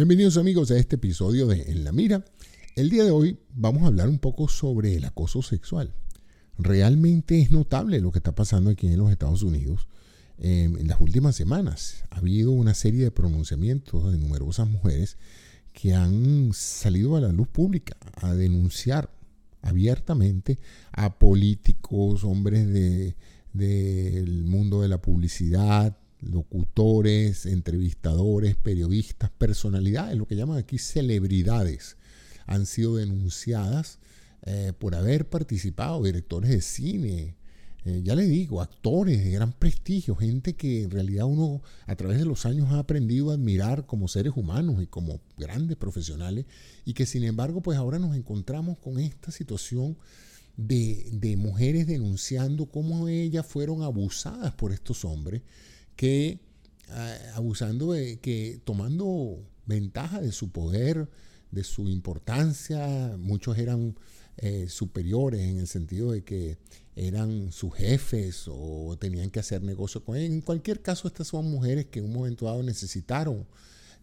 Bienvenidos amigos a este episodio de En la Mira. El día de hoy vamos a hablar un poco sobre el acoso sexual. Realmente es notable lo que está pasando aquí en los Estados Unidos. Em, en las últimas semanas ha habido una serie de pronunciamientos de numerosas mujeres que han salido a la luz pública a denunciar abiertamente a políticos, hombres del mundo de la publicidad, locutores, entrevistadores, periodistas, personalidades, lo que llaman aquí celebridades, han sido denunciadas eh, por haber participado, directores de cine, eh, ya le digo, actores de gran prestigio, gente que en realidad uno a través de los años ha aprendido a admirar como seres humanos y como grandes profesionales, y que sin embargo pues ahora nos encontramos con esta situación de, de mujeres denunciando cómo ellas fueron abusadas por estos hombres que ah, abusando de que tomando ventaja de su poder, de su importancia, muchos eran eh, superiores en el sentido de que eran sus jefes o tenían que hacer negocio con él. En cualquier caso, estas son mujeres que en un momento dado necesitaron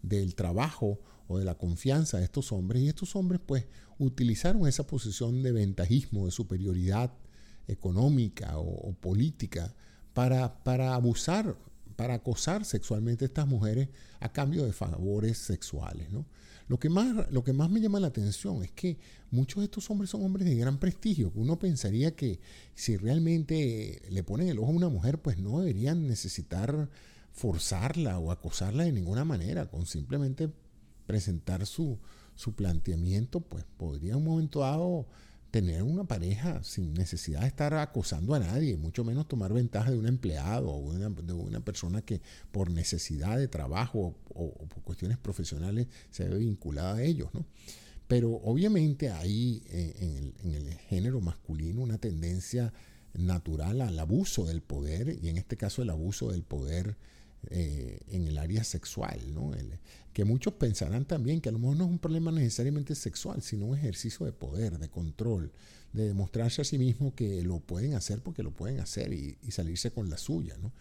del trabajo o de la confianza de estos hombres y estos hombres pues utilizaron esa posición de ventajismo, de superioridad económica o, política para, para abusar para acosar sexualmente a estas mujeres a cambio de favores sexuales. ¿no? Lo, que más, lo que más me llama la atención es que muchos de estos hombres son hombres de gran prestigio. Uno pensaría que si realmente le ponen el ojo a una mujer, pues no deberían necesitar forzarla o acosarla de ninguna manera, con simplemente presentar su, su planteamiento, pues podría un momento dado tener una pareja sin necesidad de estar acosando a nadie, mucho menos tomar ventaja de un empleado o de una persona que por necesidad de trabajo o, por cuestiones profesionales se ve vinculada a ellos. ¿no? Pero obviamente hay eh, en el, en el género masculino una tendencia natural al abuso del poder y en este caso el abuso del poder eh, en el área sexual, ¿no? que muchos pensarán también que a lo mejor no es un problema necesariamente sexual, sino un ejercicio de poder, de control, de demostrarse a sí mismo que lo pueden hacer porque lo pueden hacer y, salirse con la suya. ¿no?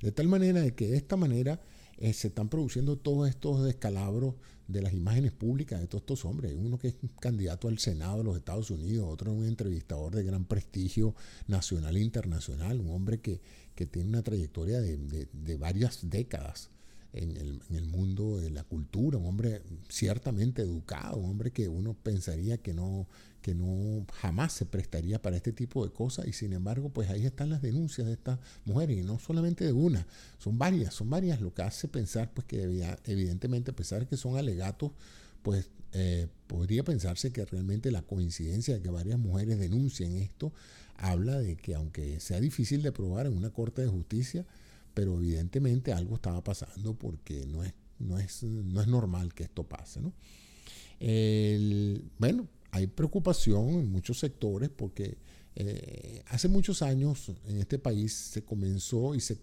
De tal manera de que de esta manera eh, se están produciendo todos estos descalabros de las imágenes públicas de todos estos hombres. Uno que es candidato al Senado de los Estados Unidos, otro un entrevistador de gran prestigio nacional e internacional, un hombre que, que tiene una trayectoria de, varias décadas en el, mundo de la cultura, un hombre ciertamente educado, un hombre que uno pensaría que no, que no jamás se prestaría para este tipo de cosas y sin embargo pues ahí están las denuncias de estas mujeres y no solamente de una, son varias, son varias, lo que hace pensar pues que evidentemente a pesar que son alegatos pues eh, podría pensarse que realmente la coincidencia de que varias mujeres denuncien esto habla de que aunque sea difícil de probar en una corte de justicia, pero evidentemente algo estaba pasando porque no es, no es, no es normal que esto pase. ¿no? bueno, hay preocupación en muchos sectores porque eh, hace muchos años en este país se comenzó y se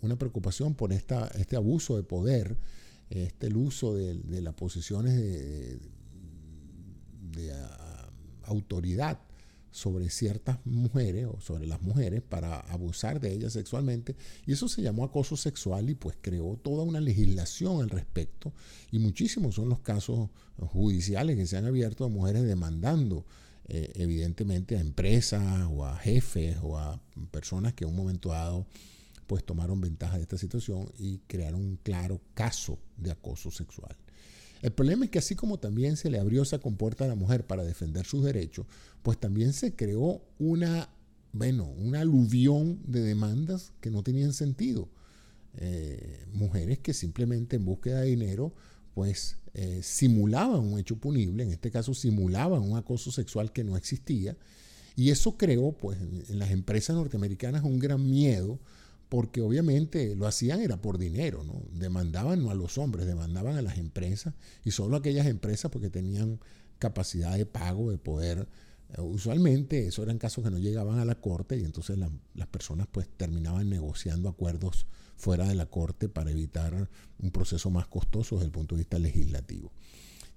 una preocupación por esta, este abuso de poder, este, el uso de, las posiciones de, de, ah, autoridad sobre ciertas mujeres o sobre las mujeres para abusar de ellas sexualmente y eso se llamó acoso sexual y pues creó toda una legislación al respecto y muchísimos son los casos judiciales que se han abierto a mujeres demandando eh, evidentemente a empresas o a jefes o a personas que en un momento dado pues tomaron ventaja de esta situación y crearon un claro caso de acoso sexual. El problema es que así como también se le abrió esa compuerta a la mujer para defender sus derechos, pues también se creó una, bueno, una aluvión de demandas que no tenían sentido. Eh, mujeres que simplemente en búsqueda de dinero, pues eh, simulaban un hecho punible, en este caso simulaban un acoso sexual que no existía, y eso creó, pues, en las empresas norteamericanas un gran miedo porque obviamente lo hacían era por dinero, ¿no? Demandaban no a los hombres, demandaban a las empresas y solo aquellas empresas porque tenían capacidad de pago, de poder. Eh, usualmente eso eran casos que no llegaban a la corte y entonces las personas pues terminaban negociando acuerdos fuera de la corte para evitar un proceso más costoso desde el punto de vista legislativo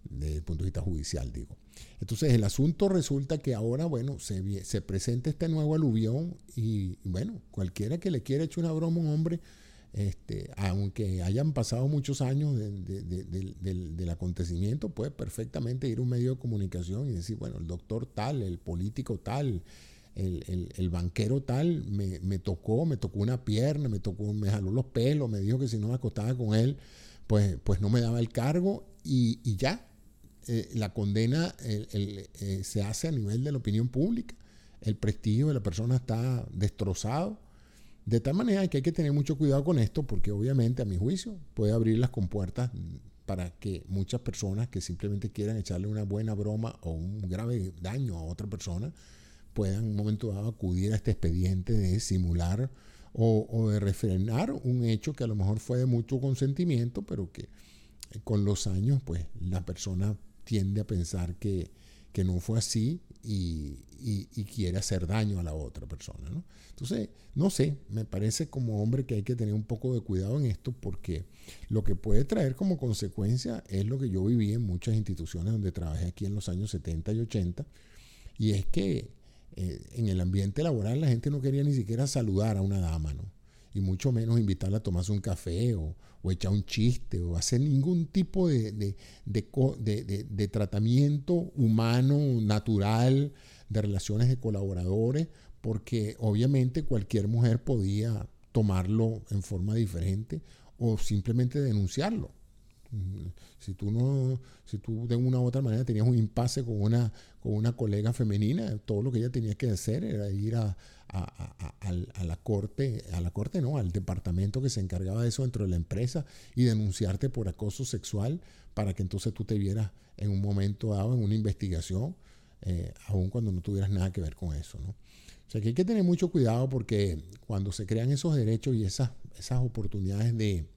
desde el punto de vista judicial, digo. Entonces el asunto resulta que ahora, bueno, se, se presenta este nuevo aluvión y, bueno, cualquiera que le quiera echar una broma a un hombre, este, aunque hayan pasado muchos años del, acontecimiento, puede perfectamente ir a un medio de comunicación y decir, bueno, el doctor tal, el político tal, el, banquero tal, me, tocó, me tocó una pierna, me tocó, me jaló los pelos, me dijo que si no me acostaba con él, pues, pues no me daba el cargo y, ya. Eh, la condena eh, se hace a nivel de la opinión pública. El prestigio de la persona está destrozado de tal manera que hay que tener mucho cuidado con esto porque obviamente a mi juicio puede abrir las compuertas para que muchas personas que simplemente quieran echarle una buena broma o un grave daño a otra persona puedan en un momento dado acudir a este expediente de simular o, de refrenar un hecho que a lo mejor fue de mucho consentimiento, pero que eh, con los años pues la persona tiende a pensar que, que no fue así y, quiere hacer daño a la otra persona. ¿no? Entonces, no sé, me parece como hombre que hay que tener un poco de cuidado en esto porque lo que puede traer como consecuencia es lo que yo viví en muchas instituciones donde trabajé aquí en los años 70 y 80, y es que eh, en el ambiente laboral la gente no quería ni siquiera saludar a una dama, ¿no? y mucho menos invitarla a tomarse un café o, o echar un chiste o hacer ningún tipo de, de, tratamiento humano, natural, de relaciones de colaboradores, porque obviamente cualquier mujer podía tomarlo en forma diferente o simplemente denunciarlo. Si tú no, si tú de una u otra manera tenías un impasse con una, con una colega femenina, todo lo que ella tenía que hacer era ir a, a, la corte, a la corte no, al departamento que se encargaba de eso dentro de la empresa y denunciarte por acoso sexual para que entonces tú te vieras en un momento dado en una investigación, eh, aun cuando no tuvieras nada que ver con eso, ¿no? O sea que hay que tener mucho cuidado porque cuando se crean esos derechos y esas, esas oportunidades de,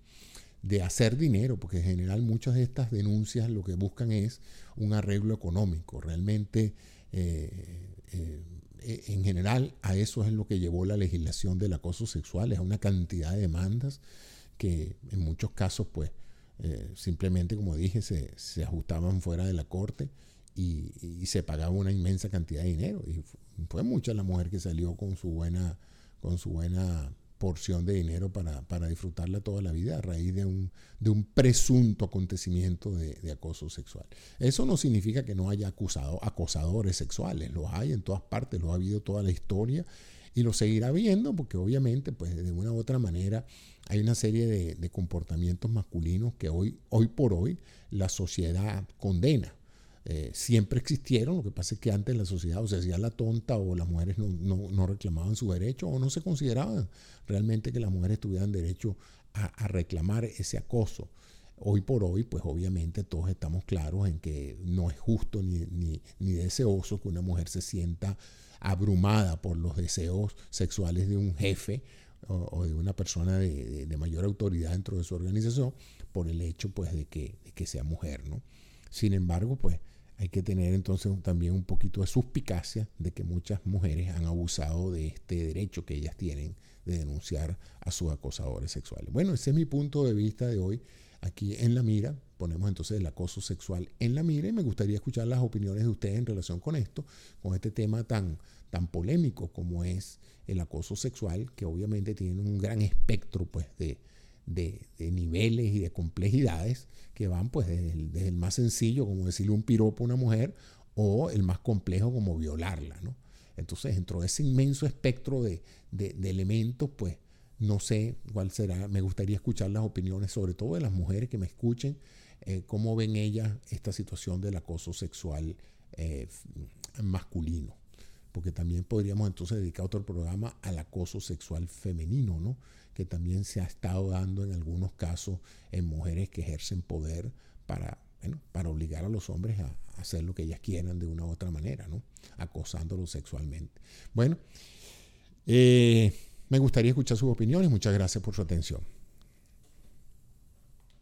de hacer dinero, porque en general muchas de estas denuncias lo que buscan es un arreglo económico. Realmente, eh, eh, en general, a eso es lo que llevó la legislación del acoso sexual, es una cantidad de demandas que en muchos casos, pues, eh, simplemente, como dije, se, se, ajustaban fuera de la corte y, y, se pagaba una inmensa cantidad de dinero. Y fue mucha la mujer que salió con su buena, con su buena porción de dinero para, para, disfrutarla toda la vida a raíz de un, de un presunto acontecimiento de, acoso sexual. Eso no significa que no haya acusado, acosadores sexuales, los hay en todas partes, lo ha habido toda la historia y lo seguirá viendo porque obviamente pues de una u otra manera hay una serie de, de comportamientos masculinos que hoy, hoy por hoy la sociedad condena. Eh, siempre existieron, lo que pasa es que antes la sociedad o se hacía la tonta o las mujeres no, reclamaban su derecho o no se consideraban realmente que las mujeres tuvieran derecho a, reclamar ese acoso. Hoy por hoy, pues obviamente todos estamos claros en que no es justo ni, ni, deseoso que una mujer se sienta abrumada por los deseos sexuales de un jefe o, de una persona de, mayor autoridad dentro de su organización por el hecho pues de que, de que sea mujer, ¿no? Sin embargo, pues hay que tener entonces también un poquito de suspicacia de que muchas mujeres han abusado de este derecho que ellas tienen de denunciar a sus acosadores sexuales. Bueno, ese es mi punto de vista de hoy. Aquí en la mira ponemos entonces el acoso sexual en la mira y me gustaría escuchar las opiniones de ustedes en relación con esto, con este tema tan, tan polémico como es el acoso sexual, que obviamente tiene un gran espectro pues, de, de, niveles y de complejidades que van pues desde el, más sencillo, como decirle un piropo a una mujer, o el más complejo como violarla. ¿no? Entonces, dentro de ese inmenso espectro de, elementos, pues no sé cuál será, me gustaría escuchar las opiniones, sobre todo de las mujeres que me escuchen, eh, cómo ven ellas esta situación del acoso sexual eh, masculino porque también podríamos entonces dedicar otro programa al acoso sexual femenino, ¿no? Que también se ha estado dando en algunos casos en mujeres que ejercen poder para, para obligar a los hombres a hacer lo que ellas quieran de una u otra manera, ¿no? acosándolos sexualmente. Bueno, eh, me gustaría escuchar sus opiniones. Muchas gracias por su atención.